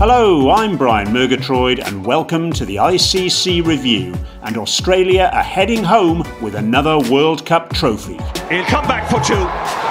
Hello, I'm Brian Murgatroyd, and welcome to the ICC Review. And Australia are heading home with another World Cup trophy. He'll come back for two,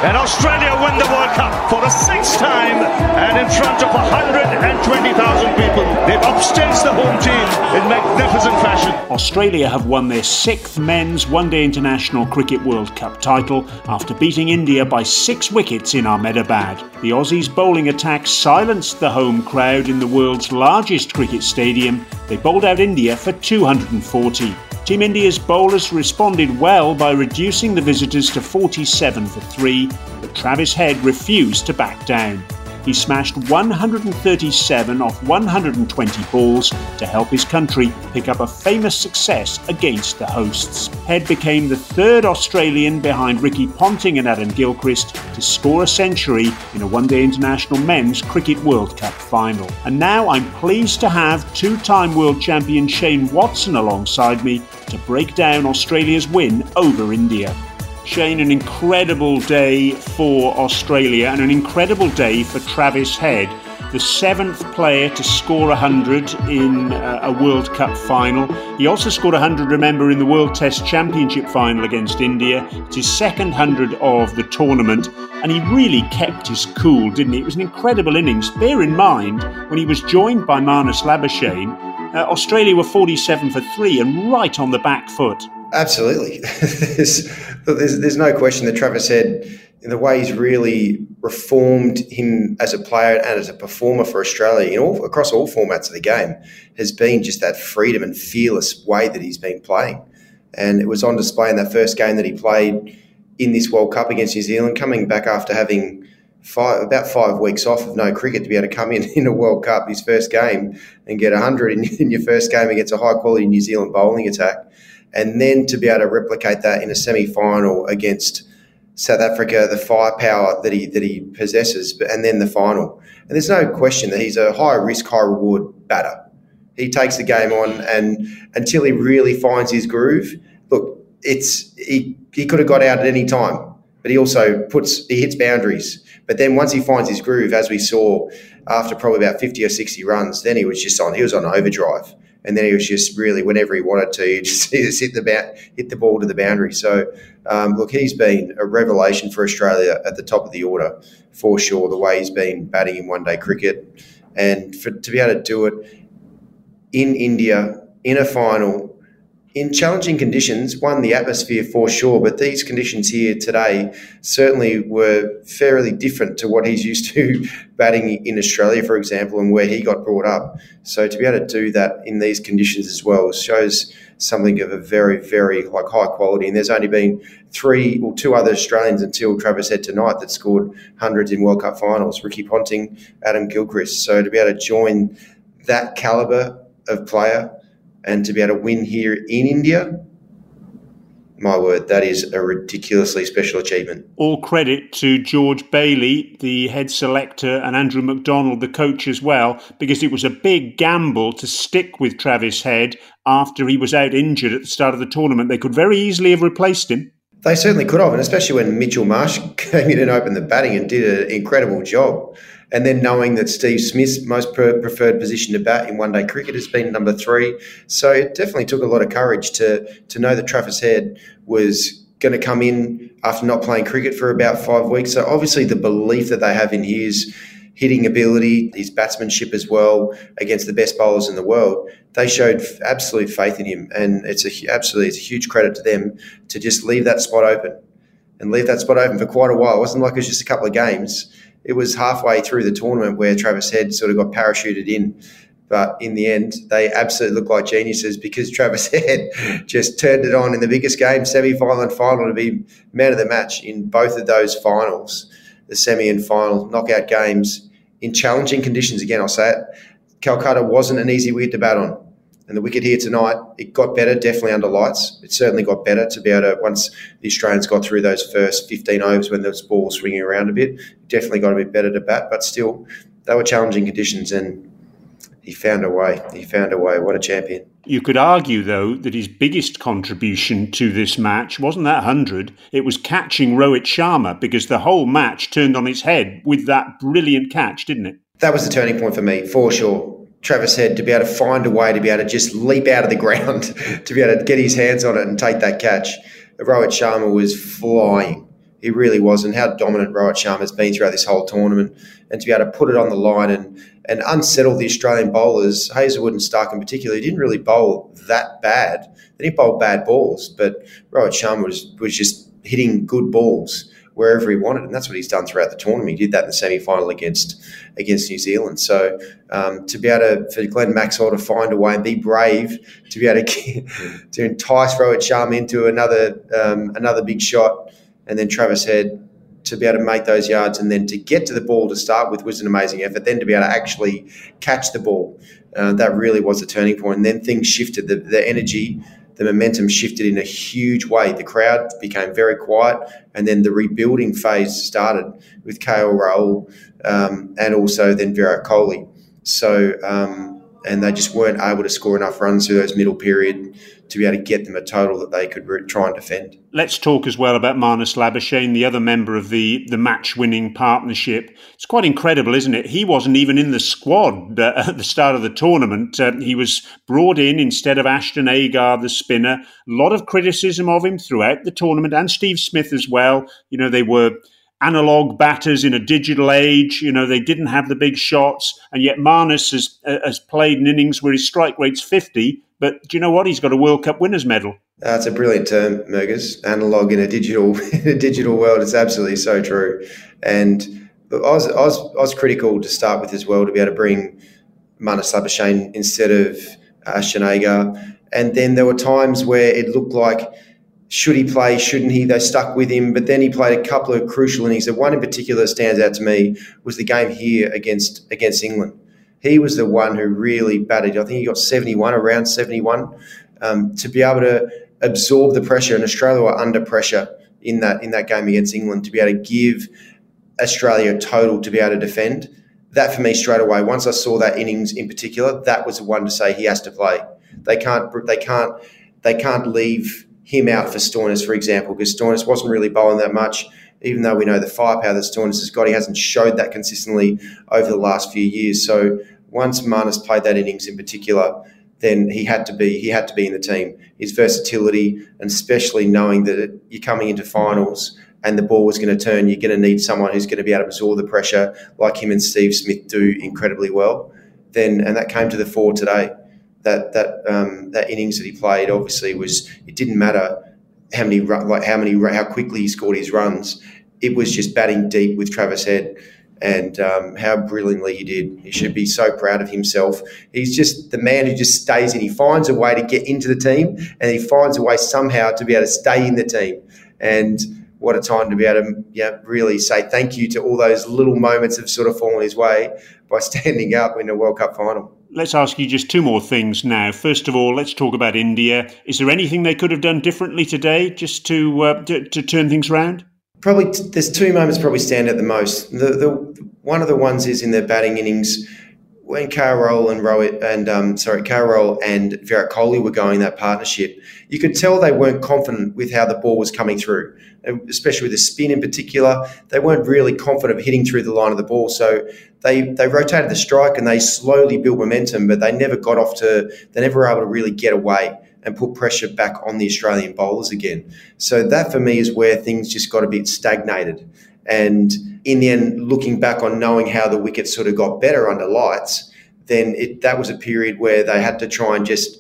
and Australia win the World Cup for the sixth time and in front of 120,000 people. They've upstaged the home team in magnificent fashion. Australia have won their sixth men's One Day International Cricket World Cup title after beating India by six wickets in Ahmedabad. The Aussies' bowling attack silenced the home crowd in the world's largest cricket stadium, they bowled out India for 240. Team India's bowlers responded well by reducing the visitors to 47 for 3, but Travis Head refused to back down. He smashed 137 off 120 balls to help his country pick up a famous success against the hosts. Head became the third Australian behind Ricky Ponting and Adam Gilchrist to score a century in a one day international men's Cricket World Cup final. And now I'm pleased to have two time world champion Shane Watson alongside me to break down Australia's win over India. Shane, an incredible day for Australia and an incredible day for Travis Head, the seventh player to score 100 in uh, a World Cup final. He also scored 100, remember, in the World Test Championship final against India. It's his second 100 of the tournament, and he really kept his cool, didn't he? It was an incredible innings. Bear in mind, when he was joined by Marnus Labuschagne, uh, Australia were 47 for 3 and right on the back foot. Absolutely. there's, there's, there's, no question that Travis said the way he's really reformed him as a player and as a performer for Australia in all across all formats of the game has been just that freedom and fearless way that he's been playing. And it was on display in that first game that he played in this World Cup against New Zealand, coming back after having five, about five weeks off of no cricket to be able to come in in a World Cup, his first game, and get 100 in, in your first game against a high quality New Zealand bowling attack and then to be able to replicate that in a semi-final against South Africa, the firepower that he that he possesses, and then the final. And there's no question that he's a high risk, high reward batter. He takes the game on, and until he really finds his groove, look, it's he, he could have got out at any time, but he also puts he hits boundaries. But then once he finds his groove, as we saw after probably about 50 or 60 runs, then he was just on he was on overdrive and then he was just really whenever he wanted to, he just, he just hit the hit the ball to the boundary. So, um, look, he's been a revelation for Australia at the top of the order for sure. The way he's been batting in one day cricket, and for, to be able to do it in India in a final in challenging conditions, one, the atmosphere for sure, but these conditions here today certainly were fairly different to what he's used to batting in Australia, for example, and where he got brought up. So to be able to do that in these conditions as well shows something of a very, very like high quality. And there's only been three or two other Australians until Travis Head tonight that scored hundreds in World Cup finals, Ricky Ponting, Adam Gilchrist. So to be able to join that caliber of player and to be able to win here in India, my word, that is a ridiculously special achievement. All credit to George Bailey, the head selector, and Andrew McDonald, the coach as well, because it was a big gamble to stick with Travis Head after he was out injured at the start of the tournament. They could very easily have replaced him. They certainly could have, and especially when Mitchell Marsh came in and opened the batting and did an incredible job. And then knowing that Steve Smith's most preferred position to bat in one day cricket has been number three. So it definitely took a lot of courage to, to know that Travis Head was going to come in after not playing cricket for about five weeks. So obviously the belief that they have in his hitting ability, his batsmanship as well against the best bowlers in the world, they showed absolute faith in him. And it's a absolutely it's a huge credit to them to just leave that spot open and leave that spot open for quite a while. It wasn't like it was just a couple of games it was halfway through the tournament where Travis Head sort of got parachuted in. But in the end, they absolutely looked like geniuses because Travis Head just turned it on in the biggest game, semi final and final, to be man of the match in both of those finals, the semi and final knockout games in challenging conditions. Again, I'll say it. Calcutta wasn't an easy wicket to bat on. And the wicket here tonight, it got better, definitely under lights. It certainly got better to be able to, once the Australians got through those first 15 overs when the ball was swinging around a bit, definitely got a bit better to bat. But still, they were challenging conditions and he found a way. He found a way. What a champion. You could argue, though, that his biggest contribution to this match wasn't that 100, it was catching Rohit Sharma because the whole match turned on its head with that brilliant catch, didn't it? that was the turning point for me, for sure. Travis Head to be able to find a way to be able to just leap out of the ground, to be able to get his hands on it and take that catch. Rohit Sharma was flying. He really was, and how dominant Rohit Sharma has been throughout this whole tournament, and to be able to put it on the line and and unsettle the Australian bowlers, Hazlewood and Stark in particular, he didn't really bowl that bad. They didn't bowl bad balls, but Rohit Sharma was was just hitting good balls wherever he wanted, and that's what he's done throughout the tournament. He did that in the semi final against against New Zealand. So um, to be able to for Glenn Maxwell to find a way and be brave to be able to to entice Rohit Sharma into another um, another big shot, and then Travis Head to be able to make those yards and then to get to the ball to start with was an amazing effort. Then to be able to actually catch the ball, uh, that really was a turning point. And then things shifted. The, the energy the momentum shifted in a huge way. The crowd became very quiet, and then the rebuilding phase started with KL Rahul um, and also then Virat Kohli. So, um, and they just weren't able to score enough runs through those middle period to be able to get them a total that they could re- try and defend. Let's talk as well about Marnus Labuschagne, the other member of the, the match winning partnership. It's quite incredible, isn't it? He wasn't even in the squad uh, at the start of the tournament. Uh, he was brought in instead of Ashton Agar, the spinner. A lot of criticism of him throughout the tournament, and Steve Smith as well. You know, they were analog batters in a digital age. You know, they didn't have the big shots, and yet Marnus has, uh, has played in innings where his strike rate's 50 but do you know what? He's got a World Cup winners medal. That's a brilliant term, Mergers. Analog in a digital in a digital world. It's absolutely so true. And I was, I was I was critical to start with as well to be able to bring Marnus Labuschagne instead of uh, Agar. And then there were times where it looked like should he play, shouldn't he? They stuck with him, but then he played a couple of crucial innings. The one in particular stands out to me was the game here against against England he was the one who really batted. I think he got 71, around 71, um, to be able to absorb the pressure. And Australia were under pressure in that in that game against England to be able to give Australia a total to be able to defend. That for me straight away. Once I saw that innings in particular, that was the one to say he has to play. They can't. They can't. They can't leave him out for Stoinis, for example, because Stoinis wasn't really bowling that much even though we know the firepower that Stoinis has got, he hasn't showed that consistently over the last few years. So once Marnus played that innings in particular, then he had to be he had to be in the team. His versatility, and especially knowing that you're coming into finals and the ball was going to turn, you're going to need someone who's going to be able to absorb the pressure like him and Steve Smith do incredibly well. Then and that came to the fore today. That that um, that innings that he played obviously was it didn't matter how many like how many how quickly he scored his runs. It was just batting deep with Travis Head, and um, how brilliantly he did. He should be so proud of himself. He's just the man who just stays in. He finds a way to get into the team, and he finds a way somehow to be able to stay in the team. And what a time to be able to yeah, really say thank you to all those little moments of sort of falling his way by standing up in a World Cup final. Let's ask you just two more things now. First of all, let's talk about India. Is there anything they could have done differently today just to uh, to, to, turn things around? Probably, there's two moments probably stand out the most. The, the one of the ones is in their batting innings when KL and Rohit and um, sorry, KL and Virat Kohli were going that partnership. You could tell they weren't confident with how the ball was coming through, especially with the spin in particular. They weren't really confident of hitting through the line of the ball, so they they rotated the strike and they slowly built momentum, but they never got off to they never were able to really get away and put pressure back on the Australian bowlers again. So that for me is where things just got a bit stagnated. And in the end, looking back on knowing how the wicket sort of got better under lights, then it, that was a period where they had to try and just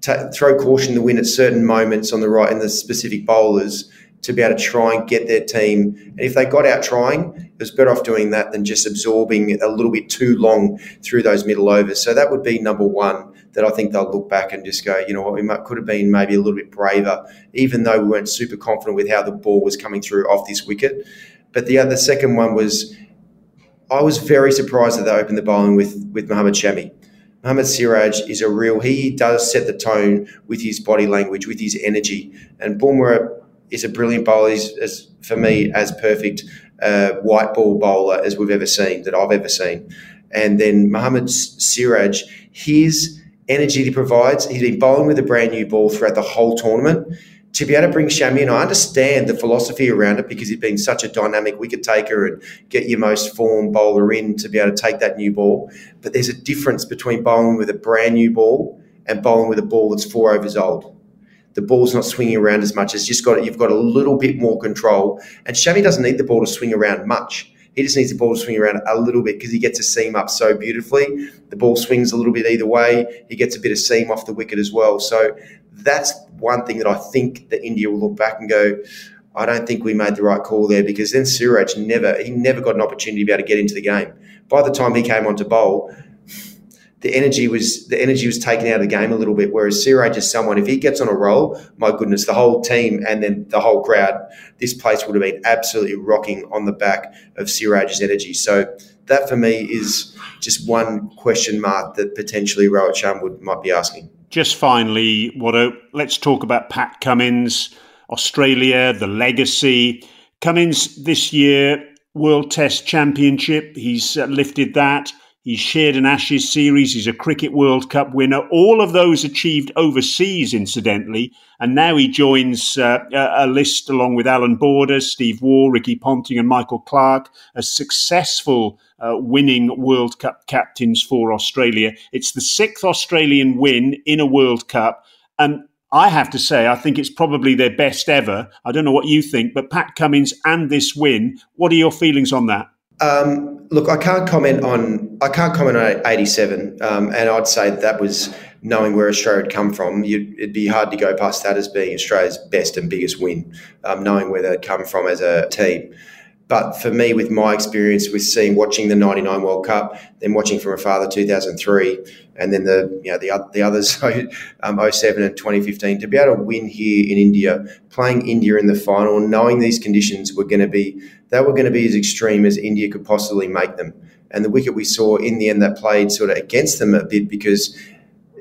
t- throw caution to the wind at certain moments on the right in the specific bowlers to be able to try and get their team. And if they got out trying, it was better off doing that than just absorbing a little bit too long through those middle overs. So that would be number one that I think they'll look back and just go, you know what, we might, could have been maybe a little bit braver, even though we weren't super confident with how the ball was coming through off this wicket. But the other second one was, I was very surprised that they opened the bowling with with Mohammad Shami. Mohammad Siraj is a real. He does set the tone with his body language, with his energy, and Bumrah is a brilliant bowler. He's, as, for me, as perfect uh, white ball bowler as we've ever seen, that I've ever seen. And then Mohammad Siraj, his energy he provides, he's been bowling with a brand new ball throughout the whole tournament. To be able to bring Shami in, I understand the philosophy around it because he's been such a dynamic wicket taker and get your most form bowler in to be able to take that new ball. But there's a difference between bowling with a brand new ball and bowling with a ball that's four overs old. The ball's not swinging around as much. It's just got you've got a little bit more control. And Shami doesn't need the ball to swing around much. He just needs the ball to swing around a little bit because he gets a seam up so beautifully. The ball swings a little bit either way. He gets a bit of seam off the wicket as well. So that's one thing that I think that India will look back and go, I don't think we made the right call there because then Siraj never he never got an opportunity to be able to get into the game. By the time he came on to bowl, the energy was the energy was taken out of the game a little bit. Whereas Siraj is someone, if he gets on a roll, my goodness, the whole team and then the whole crowd, this place would have been absolutely rocking on the back of Siraj's energy. So that for me is just one question mark that potentially Rohit Sharma would might be asking. Just finally, Watto, let's talk about Pat Cummins, Australia, the legacy. Cummins this year, World Test Championship, he's uh, lifted that. He's shared an Ashes series. He's a Cricket World Cup winner. All of those achieved overseas, incidentally. And now he joins uh, a list along with Allan Border, Steve Waugh, Ricky Ponting, and Michael Clarke as successful uh, winning World Cup captains for Australia. It's the sixth Australian win in a World Cup. And I have to say, I think it's probably their best ever. I don't know what you think, but Pat Cummins and this win, what are your feelings on that? Um, look, I can't comment on I can't comment on '87, um, and I'd say that was knowing where Australia had come from. it'd be hard to go past that as being Australia's best and biggest win, um, knowing where they'd come from as a team. But for me, with my experience with seeing watching the '99 World Cup, then watching from afar the 2003, and then the you know the the others um, 07 and 2015, to be able to win here in India, playing India in the final, knowing these conditions were going to be they were going to be as extreme as India could possibly make them. And the wicket we saw in the end that played sort of against them a bit because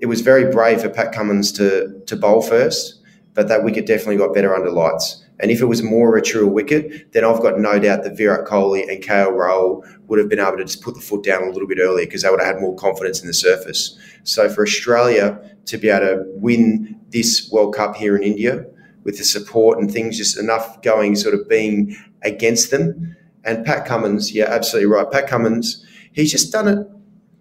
it was very brave for Pat Cummins to to bowl first, but that wicket definitely got better under lights. And if it was more of a true wicket, then I've got no doubt that Virat Kohli and KL Rahul would have been able to just put the foot down a little bit earlier because they would have had more confidence in the surface. So for Australia to be able to win this World Cup here in India with the support and things just enough going, sort of being against them. And Pat Cummins, yeah, absolutely right. Pat Cummins, he's just done it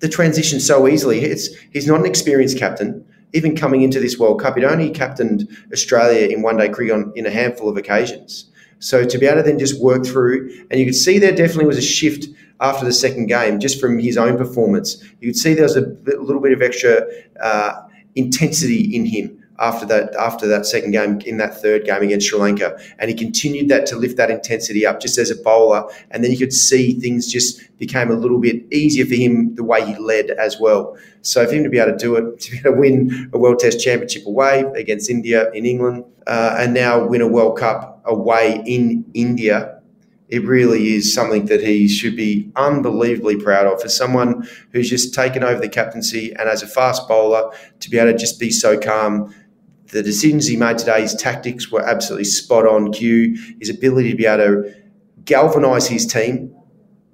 the transition so easily. It's he's not an experienced captain even coming into this World Cup, he'd only captained Australia in one day cricket on, in a handful of occasions. So to be able to then just work through, and you could see there definitely was a shift after the second game just from his own performance. You could see there was a little bit of extra uh, intensity in him after that after that second game in that third game against Sri Lanka, and he continued that to lift that intensity up just as a bowler, and then you could see things just became a little bit easier for him the way he led as well. So for him to be able to do it, to be able to win a World Test Championship away against India in England, uh, and now win a World Cup away in India it really is something that he should be unbelievably proud of. For someone who's just taken over the captaincy and as a fast bowler, to be able to just be so calm, the decisions he made today, his tactics were absolutely spot on cue. His ability to be able to galvanise his team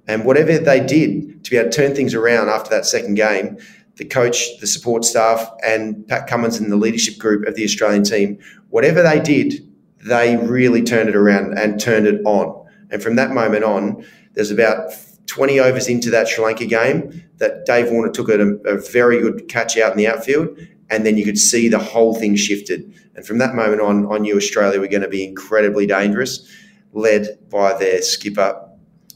and whatever they did to be able to turn things around after that second game, the coach, the support staff, and Pat Cummins and the leadership group of the Australian team, whatever they did, they really turned it around and turned it on. And from that moment on, there's about 20 overs into that Sri Lanka game that Dave Warner took a, a very good catch out in the outfield and then you could see the whole thing shifted. And from that moment on, I knew Australia were going to be incredibly dangerous, led by their skipper,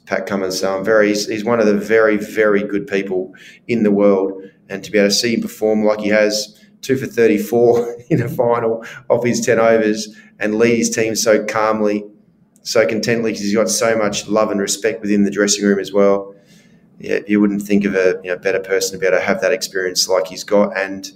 Pat Cummins. So I'm very, he's, one of the very, very good people in the world. And to be able to see him perform like he has, two for 34 in a final of his 10 overs, and lead his team so calmly, so contently, because he's got so much love and respect within the dressing room as well. Yeah, you wouldn't think of a you know, better person to be able to have that experience like he's got. And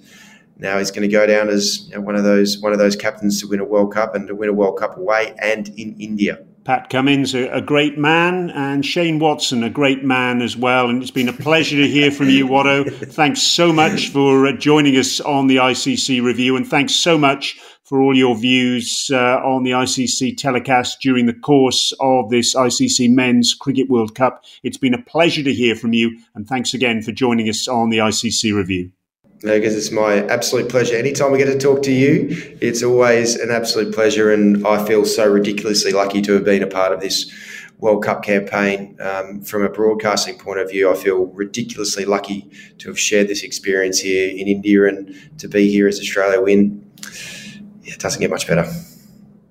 now he's going to go down as you know, one of those one of those captains to win a World Cup and to win a World Cup away and in India. Pat Cummins, a, great man, and Shane Watson, a great man as well. And it's been a pleasure to hear from you, Watto. Thanks so much for uh, joining us on the ICC review, and thanks so much for all your views uh, on the ICC telecast during the course of this ICC Men's Cricket World Cup. It's been a pleasure to hear from you, and thanks again for joining us on the ICC review. Because it's my absolute pleasure. Anytime we get to talk to you, it's always an absolute pleasure, and I feel so ridiculously lucky to have been a part of this World Cup campaign. Um, from a broadcasting point of view, I feel ridiculously lucky to have shared this experience here in India and to be here as Australia win. Yeah, it doesn't get much better.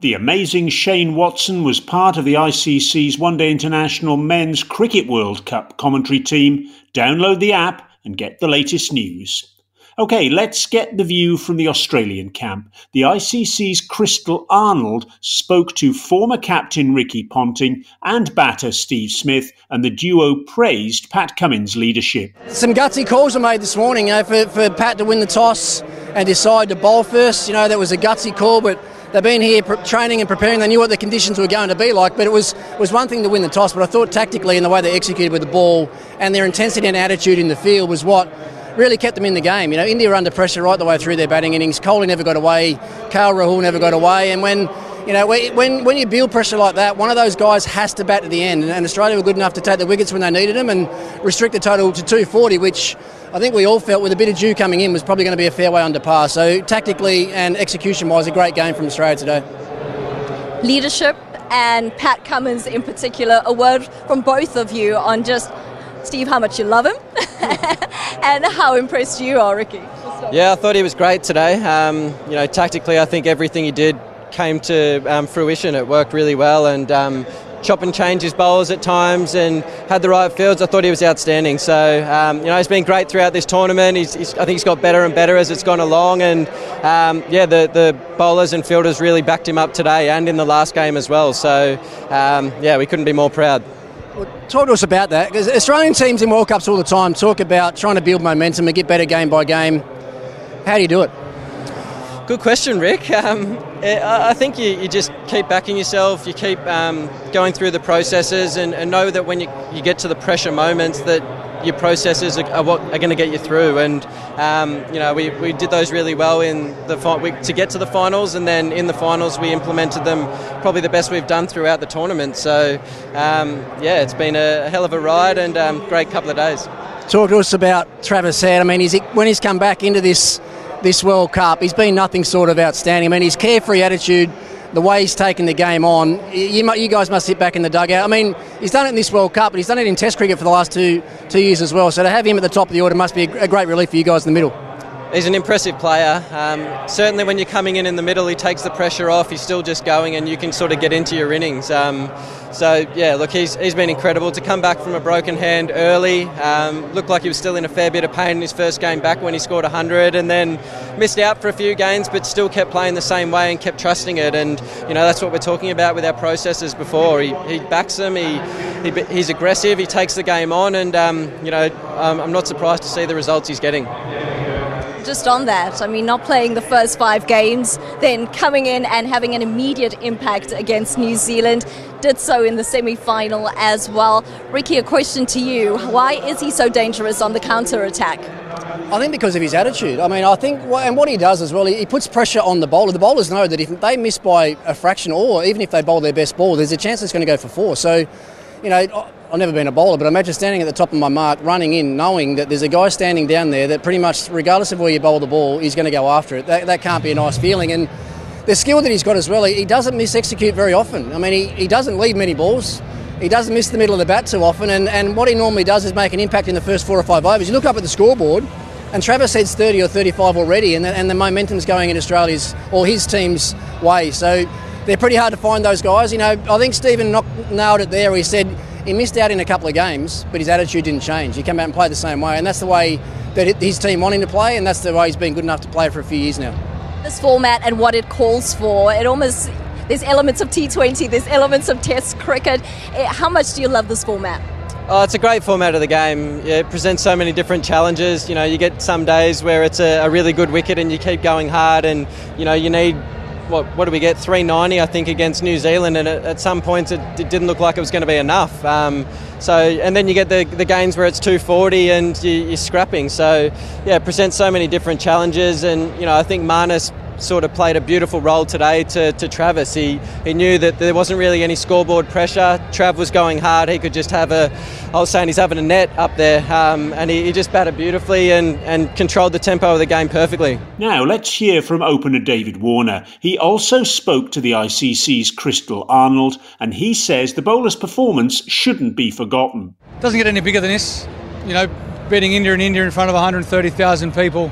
The amazing Shane Watson was part of the ICC's One Day International Men's Cricket World Cup commentary team. Download the app and get the latest news. Okay, let's get the view from the Australian camp. The ICC's Crystal Arnold spoke to former captain Ricky Ponting and batter Steve Smith, and the duo praised Pat Cummins' leadership. Some gutsy calls were made this morning you know, for, for Pat to win the toss and decide to bowl first. You know, that was a gutsy call, but they've been here training and preparing. They knew what the conditions were going to be like, but it was was one thing to win the toss. But I thought tactically and the way they executed with the ball and their intensity and attitude in the field was what really kept them in the game. You know, India were under pressure right the way through their batting innings. Kohli never got away. KL Rahul never got away. And when you know, when, when you build pressure like that, one of those guys has to bat to the end. And Australia were good enough to take the wickets when they needed them and restrict the total to 240, which I think we all felt with a bit of dew coming in was probably going to be a fair way under par. So tactically and execution-wise, a great game from Australia today. Leadership and Pat Cummins in particular, a word from both of you on just Steve, how much you love him and how impressed you are, Ricky. Yeah, I thought he was great today. Um, you know, tactically, I think everything he did came to um, fruition. It worked really well, and um, chop and change his bowls at times, and had the right fields. I thought he was outstanding. So um, you know, he's been great throughout this tournament. He's, he's, I think he's got better and better as it's gone along, and um, yeah, the the bowlers and fielders really backed him up today and in the last game as well. So um, yeah, we couldn't be more proud. Well, talk to us about that because Australian teams in World Cups all the time talk about trying to build momentum and get better game by game. How do you do it? Good question, Rick. Um, I think you, you, just keep backing yourself, you keep um, going through the processes, and, and, know that when you, you get to the pressure moments, that your processes are, what are going to get you through. And um, you know, we, we did those really well in the we, to get to the finals, and then in the finals we implemented them probably the best we've done throughout the tournament. So um, yeah, it's been a hell of a ride and um, great couple of days. Talk to us about Travis Head. I mean, he, when he's come back into this this World Cup. He's been nothing sort of outstanding. I mean, his carefree attitude, the way he's taken the game on, you, you, guys must sit back in the dugout. I mean, he's done it in this World Cup, but he's done it in Test cricket for the last two two years as well. So to have him at the top of the order must be a great relief for you guys in the middle. He's an impressive player. Um, certainly, when you're coming in in the middle, he takes the pressure off. He's still just going, and you can sort of get into your innings. Um, so yeah, look, he's, he's been incredible to come back from a broken hand early. Um, looked like he was still in a fair bit of pain in his first game back when he scored 100, and then missed out for a few games, but still kept playing the same way and kept trusting it. And you know that's what we're talking about with our processes before. He, he backs them. He, he he's aggressive. He takes the game on, and um, you know um, I'm not surprised to see the results he's getting just on that, I mean, not playing the first five games, then coming in and having an immediate impact against New Zealand, did so in the semi final as well. Ricky, a question to you. Why is he so dangerous on the counter attack? I think because of his attitude. I mean, I think, and what he does as well, he puts pressure on the bowler. The bowlers know that if they miss by a fraction, or even if they bowl their best ball, there's a chance it's going to go for four. So, you know, I've never been a bowler, but I imagine standing at the top of my mark, running in, knowing that there's a guy standing down there that pretty much, regardless of where you bowl the ball, he's going to go after it. That, that can't be a nice feeling. And the skill that he's got as well, he, doesn't miss execute very often. I mean, he, he doesn't leave many balls. He doesn't miss the middle of the bat too often. And, and what he normally does is make an impact in the first four or five overs. You look up at the scoreboard, and Travis Head's 30 or 35 already, and the, and the momentum's going in Australia's or his team's way. So they're pretty hard to find those guys. You know, I think Stephen nailed it there. He said he missed out in a couple of games, but his attitude didn't change. He came out and played the same way, and that's the way that his team wanted to play, and that's the way he's been good enough to play for a few years now. This format and what it calls for, it almost there's elements of T20, there's elements of Test cricket. Eh, how much do you love this format? Oh, it's a great format of the game. It presents so many different challenges. You know, you get some days where it's a, a really good wicket and you keep going hard, and you know you need what, what do we get? 390 I think against New Zealand and at, at some points it, it, didn't look like it was going to be enough. Um, so and then you get the, the games where it's 240 and you, are scrapping. So yeah it presents so many different challenges and you know I think Marnus sort of played a beautiful role today to, to Travis. He he knew that there wasn't really any scoreboard pressure. Trav was going hard. He could just have a, I was saying he's having a net up there, um, and he, he just batted beautifully and, and controlled the tempo of the game perfectly. Now let's hear from opener David Warner. He also spoke to the ICC's Crystal Arnold, and he says the bowler's performance shouldn't be forgotten. Doesn't get any bigger than this. You know, beating India and India in front of 130,000 people.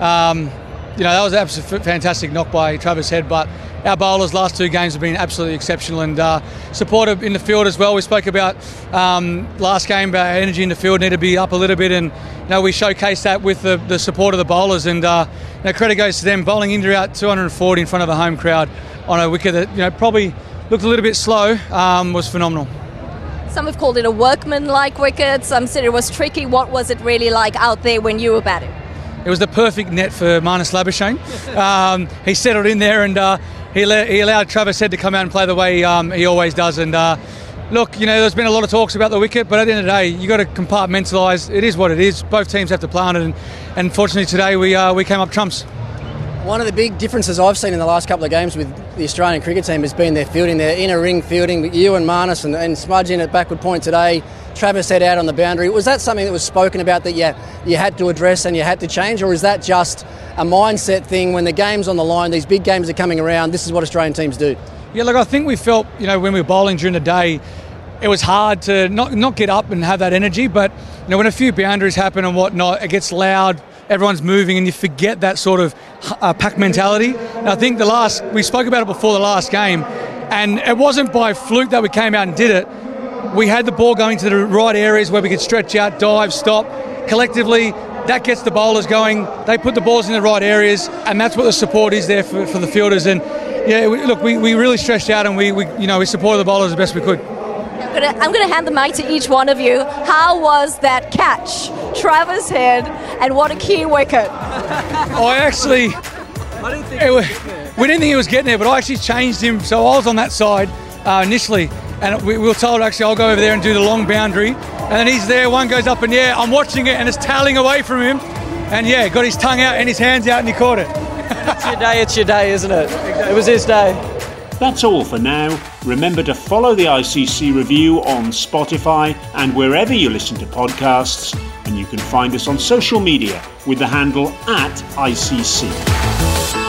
Um, you know, that was an absolutely fantastic knock by Travis Head, but our bowlers last two games have been absolutely exceptional and uh, supportive in the field as well. We spoke about um, last game about energy in the field need to be up a little bit, and you know we showcased that with the, the support of the bowlers. And uh, you know, credit goes to them bowling India out 240 in front of a home crowd on a wicket that you know probably looked a little bit slow um, was phenomenal. Some have called it a workman-like wicket. Some said it was tricky. What was it really like out there when you were batting? It was the perfect net for Marnus Labuschagne. Um, he settled in there and uh, he, le- he allowed Travis Head to come out and play the way um, he always does. And uh, look, you know, there's been a lot of talks about the wicket, but at the end of the day, you've got to compartmentalise. It is what it is. Both teams have to play on it, and, and fortunately today we uh, we came up trumps. One of the big differences I've seen in the last couple of games with the Australian cricket team has been their fielding, their inner ring fielding. You and Marnus and, and Smudge in at backward point today. Travis Head out on the boundary. Was that something that was spoken about that you, you had to address and you had to change, or is that just a mindset thing when the game's on the line, these big games are coming around, this is what Australian teams do? Yeah, look, I think we felt, you know, when we were bowling during the day, it was hard to not, not get up and have that energy, but, you know, when a few boundaries happen and whatnot, it gets loud, everyone's moving and you forget that sort of uh, pack mentality. And I think the last, we spoke about it before the last game, and it wasn't by fluke that we came out and did it. We had the ball going to the right areas where we could stretch out, dive, stop. Collectively, that gets the bowlers going. They put the balls in the right areas, and that's what the support is there for, for the fielders. And yeah, we, look, we, we really stretched out, and we, we you know we supported the bowlers the best we could. I'm going to hand the mic to each one of you. How was that catch, Travis Head, and what a key wicket? I actually, I didn't think it, we didn't think he was getting there, but I actually changed him, so I was on that side uh, initially, and we, we were told actually I'll go over there and do the long boundary, and then he's there. One goes up in the air. I'm watching it, and it's tailing away from him, and yeah, got his tongue out and his hands out, and he caught it. it's your day. It's your day, isn't it? It was his day. That's all for now. Remember to follow the ICC review on Spotify and wherever you listen to podcasts, and you can find us on social media with the handle at ICC.